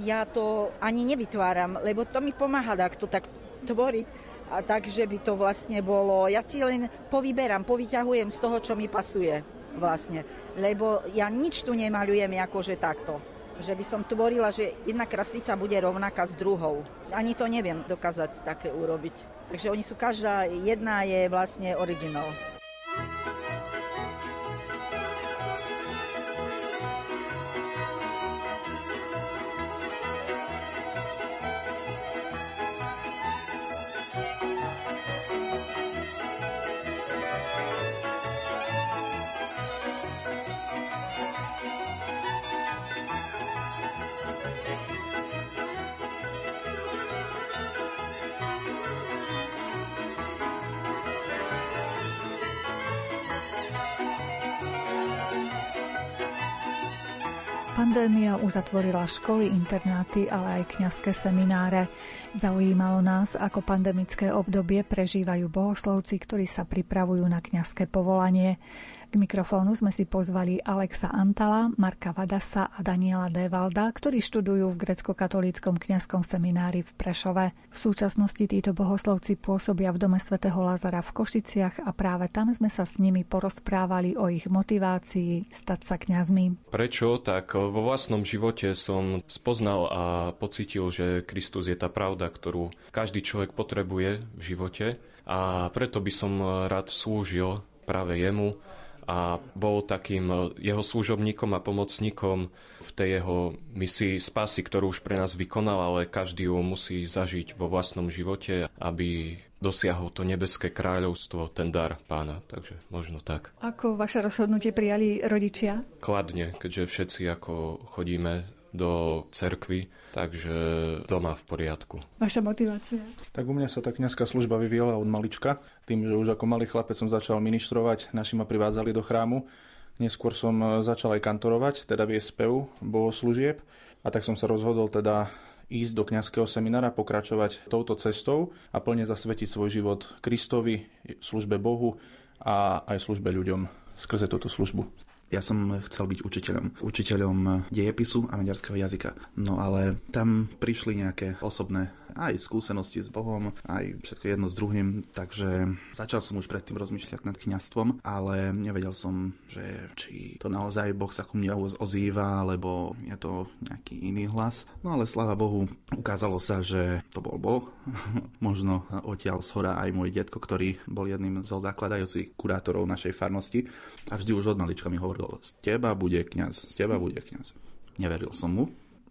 Speaker 8: ja to ani nevytváram, lebo to mi pomáha to tak tvoriť. A tak, že by to vlastne bolo, ja si len povyberám, povyťahujem z toho, čo mi pasuje vlastne. Lebo ja nič tu nemaľujem akože takto že by som tvorila, že jedna kraslica bude rovnaká s druhou. Ani to neviem dokázať také urobiť. Takže oni sú každá, jedna je vlastne originál.
Speaker 1: Pandémia uzatvorila školy, internáty, ale aj kňazské semináre. Zaujímalo nás, ako pandemické obdobie prežívajú bohoslovci, ktorí sa pripravujú na kňazské povolanie. K mikrofónu sme si pozvali Alexa Antala, Marka Vadasa a Daniela Devalda, ktorí študujú v grecko-katolíckom kňazskom seminári v Prešove. V súčasnosti títo bohoslovci pôsobia v dome svätého Lazara v Košiciach a práve tam sme sa s nimi porozprávali o ich motivácii stať sa kňazmi.
Speaker 9: Prečo? Tak vo vlastnom živote som spoznal a pocitil, že Kristus je tá pravda, ktorú každý človek potrebuje v živote a preto by som rád slúžil práve jemu a bol takým jeho služobníkom a pomocníkom v tej jeho misii spásy, ktorú už pre nás vykonal, ale každý ju musí zažiť vo vlastnom živote, aby dosiahol to nebeské kráľovstvo, ten dar pána. Takže možno tak.
Speaker 10: Ako vaše rozhodnutie prijali rodičia?
Speaker 9: Kladne, keďže všetci ako chodíme do cerkvy, takže doma v poriadku.
Speaker 10: Vaša motivácia?
Speaker 11: Tak u mňa sa tá kniazská služba vyvíjala od malička. Tým, že už ako malý chlapec som začal ministrovať, naši ma privádzali do chrámu. Neskôr som e, začal aj kantorovať, teda viesť spev bohoslúžieb. A tak som sa rozhodol teda ísť do kňazského seminára, pokračovať touto cestou a plne zasvetiť svoj život Kristovi, službe Bohu a aj službe ľuďom skrze túto službu.
Speaker 12: Ja som chcel byť učiteľom. Učiteľom dejepisu a maďarského jazyka. No ale tam prišli nejaké osobné aj skúsenosti s Bohom, aj všetko jedno s druhým, takže začal som už predtým rozmýšľať nad kňastvom, ale nevedel som, že či to naozaj Boh sa ku mne ozýva, alebo je to nejaký iný hlas. No ale sláva Bohu, ukázalo sa, že to bol Boh. <laughs> Možno odtiaľ z hora aj môj detko, ktorý bol jedným zo zakladajúcich kurátorov našej farnosti a vždy už od malička mi hovoril, z teba bude kňaz, z teba bude kňaz. Neveril som mu,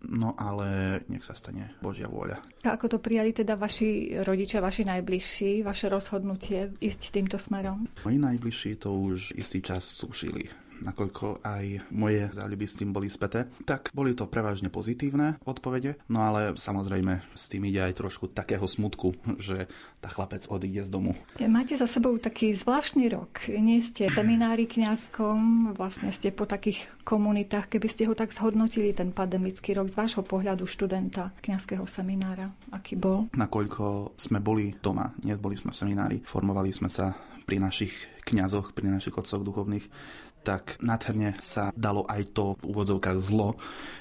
Speaker 12: No ale nech sa stane Božia vôľa.
Speaker 10: A ako to prijali teda vaši rodičia, vaši najbližší, vaše rozhodnutie ísť týmto smerom?
Speaker 12: Moji najbližší to už istý čas súšili nakoľko aj moje záľuby s tým boli späté, tak boli to prevažne pozitívne odpovede, no ale samozrejme s tým ide aj trošku takého smutku, <laughs> že tá chlapec odíde z domu.
Speaker 10: Máte za sebou taký zvláštny rok. Nie ste seminári kňazkom, vlastne ste po takých komunitách, keby ste ho tak zhodnotili, ten pandemický rok z vášho pohľadu študenta kňazského seminára, aký bol?
Speaker 12: Nakoľko sme boli doma, neboli sme v seminári, formovali sme sa pri našich kňazoch, pri našich otcoch duchovných, tak nádherne sa dalo aj to v úvodzovkách zlo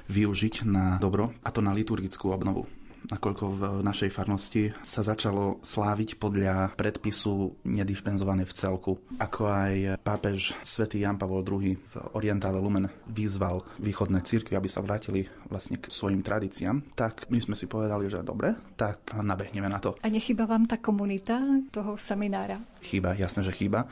Speaker 12: využiť na dobro, a to na liturgickú obnovu nakoľko v našej farnosti sa začalo sláviť podľa predpisu nedispenzované v celku. Ako aj pápež svätý Jan Pavol II v Orientále Lumen vyzval východné cirkvi, aby sa vrátili vlastne k svojim tradíciám, tak my sme si povedali, že dobre, tak nabehneme na to.
Speaker 10: A nechyba vám tá komunita toho seminára?
Speaker 12: Chýba, jasné, že chýba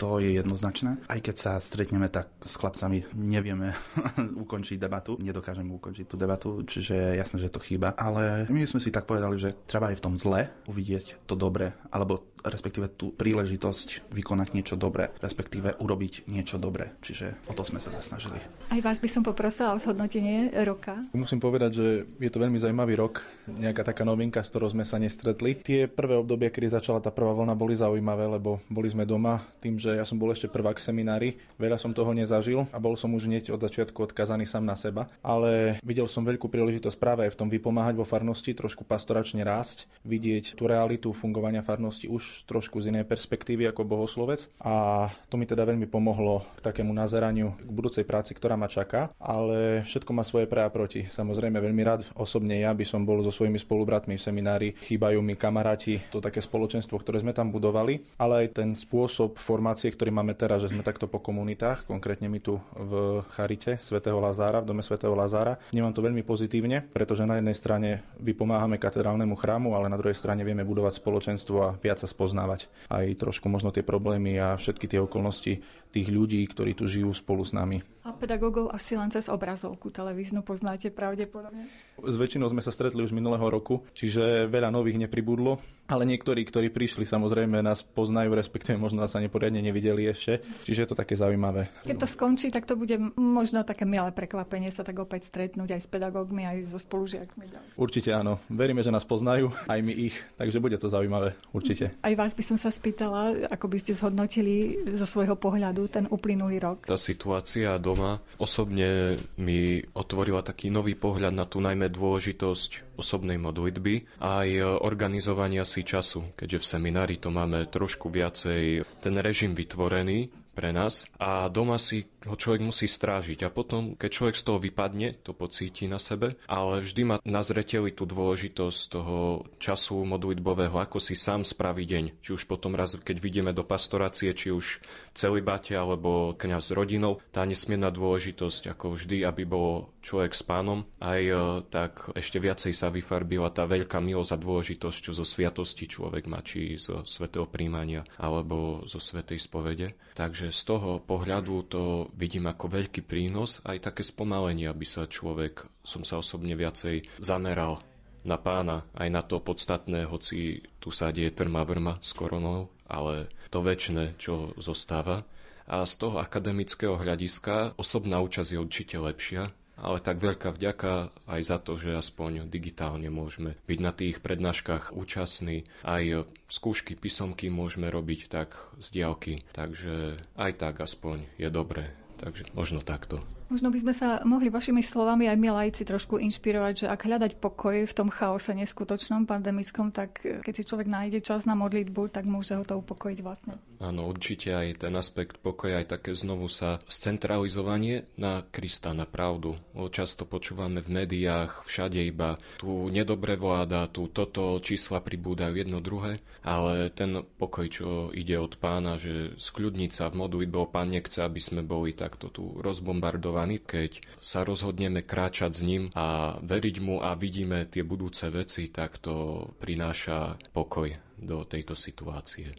Speaker 12: to je jednoznačné. Aj keď sa stretneme, tak s chlapcami nevieme <laughs> ukončiť debatu, nedokážeme ukončiť tú debatu, čiže je jasné, že to chýba. Ale my sme si tak povedali, že treba aj v tom zle uvidieť to dobre, alebo respektíve tú príležitosť vykonať niečo dobré, respektíve urobiť niečo dobré. Čiže o to sme sa snažili.
Speaker 10: Aj vás by som poprosila o zhodnotenie roka.
Speaker 11: Musím povedať, že je to veľmi zaujímavý rok, nejaká taká novinka, s ktorou sme sa nestretli. Tie prvé obdobie, kedy začala tá prvá vlna, boli zaujímavé, lebo boli sme doma tým, že ja som bol ešte prvák v seminári, veľa som toho nezažil a bol som už hneď od začiatku odkazaný sám na seba, ale videl som veľkú príležitosť práve aj v tom vypomáhať vo farnosti, trošku pastoračne rásť, vidieť tú realitu fungovania farnosti už trošku z inej perspektívy ako bohoslovec. A to mi teda veľmi pomohlo k takému nazeraniu k budúcej práci, ktorá ma čaká, ale všetko má svoje pre a proti. Samozrejme veľmi rád osobne ja by som bol so svojimi spolubratmi v seminári, chýbajú mi kamaráti, to také spoločenstvo, ktoré sme tam budovali, ale aj ten spôsob formácie, ktorý máme teraz, že sme takto po komunitách, konkrétne my tu v Charite svätého Lazára, v dome svätého Lazára, vnímam to veľmi pozitívne, pretože na jednej strane vypomáhame katedrálnemu chrámu, ale na druhej strane vieme budovať spoločenstvo a viac sa spoznávať. Aj trošku možno tie problémy a všetky tie okolnosti tých ľudí, ktorí tu žijú spolu s nami.
Speaker 10: A pedagógov asi len cez obrazovku televíznu poznáte pravdepodobne?
Speaker 11: S väčšinou sme sa stretli už minulého roku, čiže veľa nových nepribudlo, ale niektorí, ktorí prišli, samozrejme nás poznajú, respektíve možno nás ani poriadne nevideli ešte, čiže je to také zaujímavé.
Speaker 10: Keď to skončí, tak to bude možno také milé prekvapenie sa tak opäť stretnúť aj s pedagógmi, aj so spolužiakmi.
Speaker 11: Určite áno. Veríme, že nás poznajú, aj my ich, takže bude to zaujímavé, určite.
Speaker 10: Aj vás by som sa spýtala, ako by ste zhodnotili zo svojho pohľadu ten uplynulý rok.
Speaker 9: Tá situácia doma osobne mi otvorila taký nový pohľad na tú najmä dôležitosť osobnej modlitby aj organizovania si času, keďže v seminári to máme trošku viacej ten režim vytvorený pre nás a doma si ho človek musí strážiť. A potom, keď človek z toho vypadne, to pocíti na sebe, ale vždy má na zreteli tú dôležitosť toho času modlitbového, ako si sám spraví deň. Či už potom raz, keď vidíme do pastorácie, či už celý bate alebo kňaz s rodinou, tá nesmierna dôležitosť, ako vždy, aby bol človek s pánom, aj e, tak ešte viacej sa vyfarbila tá veľká milosť a dôležitosť, čo zo sviatosti človek má, či zo svetého príjmania alebo zo svetej spovede. Takže z toho pohľadu to vidím ako veľký prínos, aj také spomalenie, aby sa človek, som sa osobne viacej zameral na pána, aj na to podstatné, hoci tu sa deje trma vrma s koronou, ale to väčšie, čo zostáva. A z toho akademického hľadiska osobná účasť je určite lepšia, ale tak veľká vďaka aj za to, že aspoň digitálne môžeme byť na tých prednáškach účastní. Aj skúšky, písomky môžeme robiť tak z diálky, takže aj tak aspoň je dobré. Takže možno takto.
Speaker 1: Možno by sme sa mohli vašimi slovami aj my laici trošku inšpirovať, že ak hľadať pokoj v tom chaose neskutočnom pandemickom, tak eh, keď si človek nájde čas na modlitbu, tak môže ho to upokojiť vlastne.
Speaker 9: Áno, určite aj ten aspekt pokoja, aj také znovu sa scentralizovanie na Krista, na pravdu. Často počúvame v médiách, všade iba tu nedobre vláda, tu toto čísla pribúdajú jedno druhé, ale ten pokoj, čo ide od pána, že skľudniť sa v modlitbe pán nechce, aby sme boli takto tu rozbombardovaní motivovaní, keď sa rozhodneme kráčať s ním a veriť mu a vidíme tie budúce veci, tak to prináša pokoj do tejto situácie.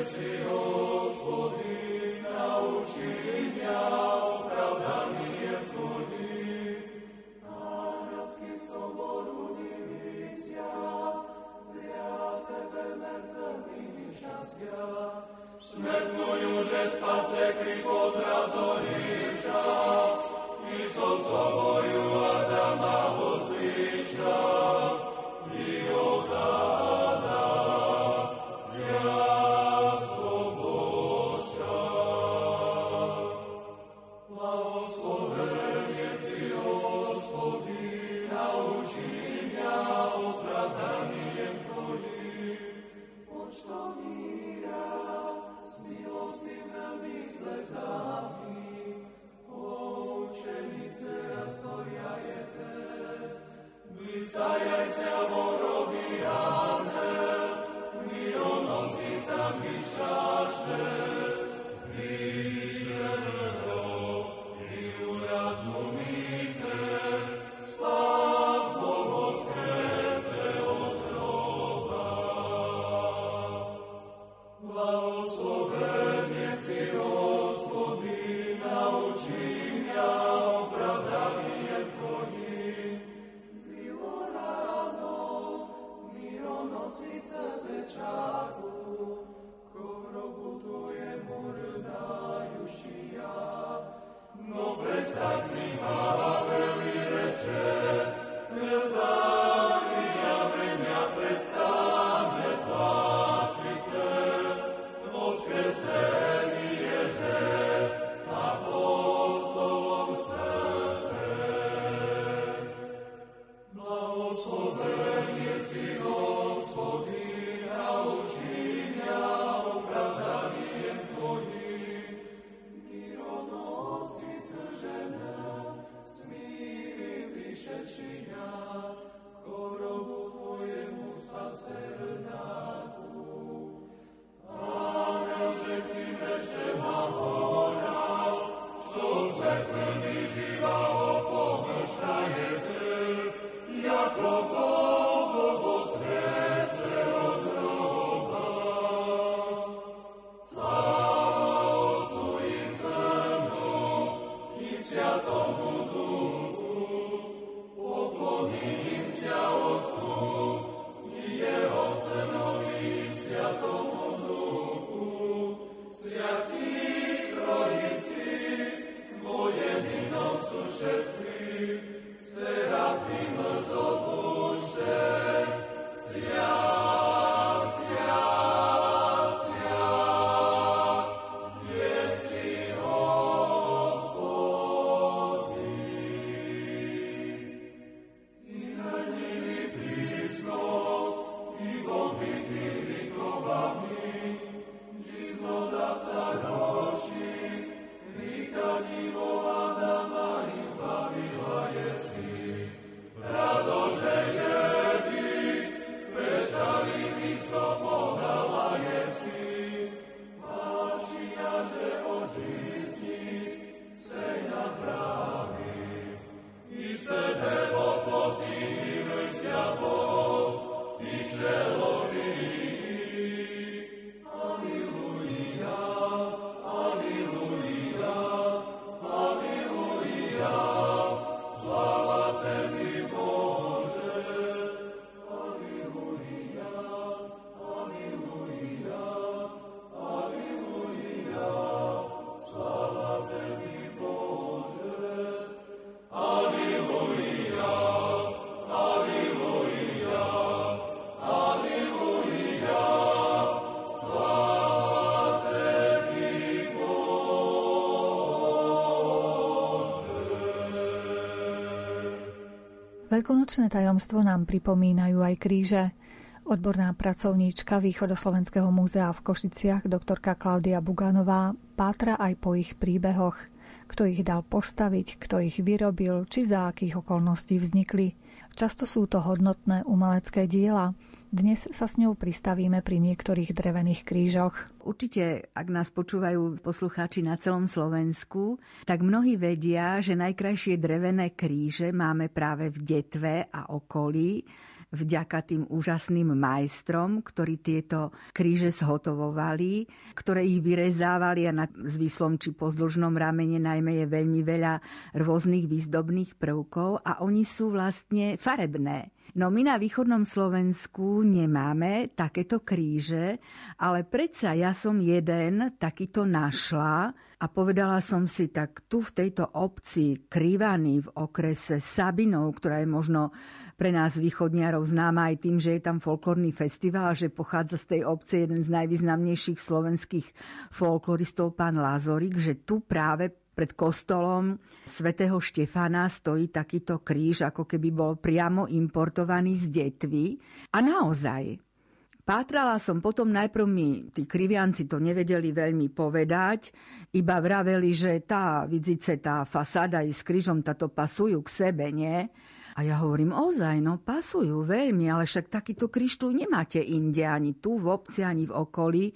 Speaker 9: si,
Speaker 3: Smetnujú,
Speaker 1: Veľkonočné tajomstvo nám pripomínajú aj kríže. Odborná pracovníčka Východoslovenského múzea v Košiciach, doktorka Klaudia Buganová, pátra aj po ich príbehoch. Kto ich dal postaviť, kto ich vyrobil, či za akých okolností vznikli. Často sú to hodnotné umelecké diela, dnes sa s ňou pristavíme pri niektorých drevených krížoch.
Speaker 13: Určite, ak nás počúvajú poslucháči na celom Slovensku, tak mnohí vedia, že najkrajšie drevené kríže máme práve v Detve a okolí vďaka tým úžasným majstrom, ktorí tieto kríže zhotovovali, ktoré ich vyrezávali a na zvislom či pozdĺžnom ramene najmä je veľmi veľa rôznych výzdobných prvkov a oni sú vlastne farebné. No my na východnom Slovensku nemáme takéto kríže, ale predsa ja som jeden takýto našla a povedala som si, tak tu v tejto obci Krývany v okrese Sabinov, ktorá je možno pre nás východniarov známa aj tým, že je tam folklórny festival a že pochádza z tej obce jeden z najvýznamnejších slovenských folkloristov, pán Lázorik, že tu práve pred kostolom svätého Štefana stojí takýto kríž, ako keby bol priamo importovaný z detvy. A naozaj, Pátrala som potom, najprv mi tí krivianci to nevedeli veľmi povedať, iba vraveli, že tá, vidíte, tá fasáda i s krížom, táto pasujú k sebe, nie? A ja hovorím, ozaj, no pasujú veľmi, ale však takýto kríž nemáte inde, ani tu v obci, ani v okolí.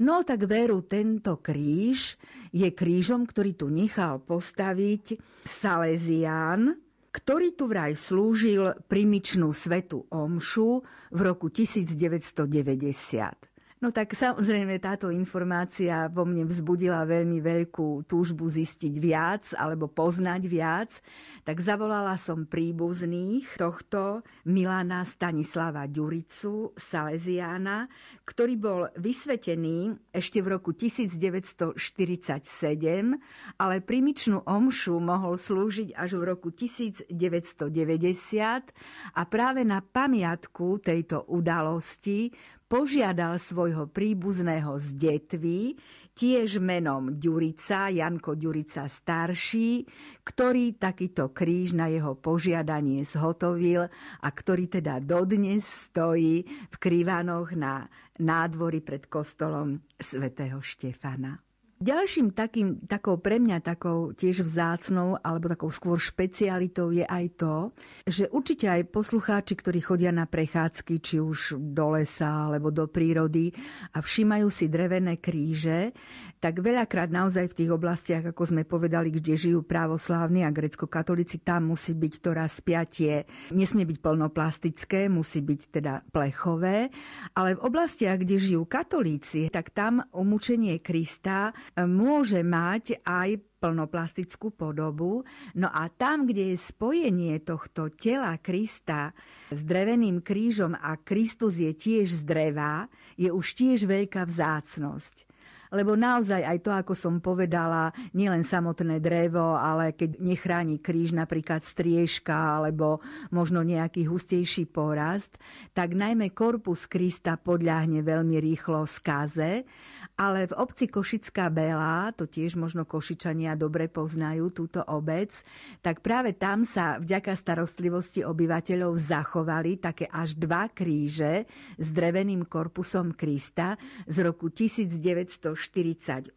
Speaker 13: No tak veru, tento kríž je krížom, ktorý tu nechal postaviť Salesián, ktorý tu vraj slúžil primičnú svetu omšu v roku 1990. No tak samozrejme táto informácia vo mne vzbudila veľmi veľkú túžbu zistiť viac alebo poznať viac, tak zavolala som príbuzných tohto Milana Stanislava Ďuricu, Salesiána, ktorý bol vysvetený ešte v roku 1947, ale primičnú omšu mohol slúžiť až v roku 1990 a práve na pamiatku tejto udalosti požiadal svojho príbuzného z detvy, tiež menom Ďurica, Janko Ďurica starší, ktorý takýto kríž na jeho požiadanie zhotovil a ktorý teda dodnes stojí v Krivanoch na nádvory pred kostolom svätého Štefana. Ďalším takým, takou pre mňa takou tiež vzácnou alebo takou skôr špecialitou je aj to, že určite aj poslucháči, ktorí chodia na prechádzky, či už do lesa alebo do prírody a všímajú si drevené kríže, tak veľakrát naozaj v tých oblastiach, ako sme povedali, kde žijú právoslávni a grecko-katolíci, tam musí byť to spiatie, nesmie byť plnoplastické, musí byť teda plechové, ale v oblastiach, kde žijú katolíci, tak tam umúčenie Krista e, môže mať aj plnoplastickú podobu. No a tam, kde je spojenie tohto tela Krista s dreveným krížom a Kristus je tiež z dreva, je už tiež veľká vzácnosť lebo naozaj aj to, ako som povedala, nielen samotné drevo, ale keď nechráni kríž napríklad striežka alebo možno nejaký hustejší porast, tak najmä korpus Krista podľahne veľmi rýchlo skaze, ale v obci Košická Bela, to tiež možno Košičania dobre poznajú túto obec, tak práve tam sa vďaka starostlivosti obyvateľov zachovali také až dva kríže s dreveným korpusom Krista z roku 1900 48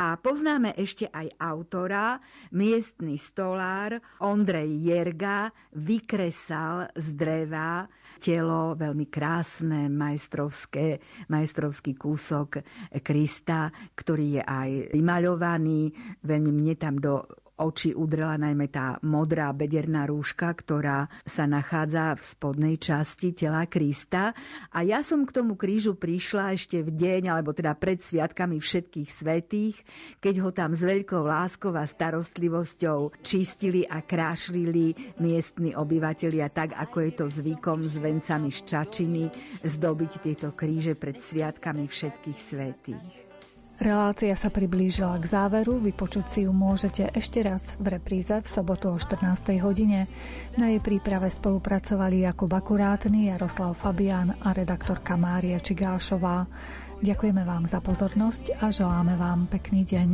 Speaker 13: a poznáme ešte aj autora, miestny stolár Ondrej Jerga vykresal z dreva telo, veľmi krásne, majstrovské, majstrovský kúsok Krista, ktorý je aj vymaľovaný. Veľmi mne tam do oči udrela najmä tá modrá bederná rúška, ktorá sa nachádza v spodnej časti tela Krista. A ja som k tomu krížu prišla ešte v deň, alebo teda pred sviatkami všetkých svetých, keď ho tam s veľkou láskou a starostlivosťou čistili a krášlili miestni obyvatelia tak, ako je to zvykom s vencami z Čačiny, zdobiť tieto kríže pred sviatkami všetkých svetých.
Speaker 1: Relácia sa priblížila k záveru, vypočuť si ju môžete ešte raz v repríze v sobotu o 14. hodine. Na jej príprave spolupracovali Jakub Akurátny, Jaroslav Fabián a redaktorka Mária Čigášová. Ďakujeme vám za pozornosť a želáme vám pekný deň.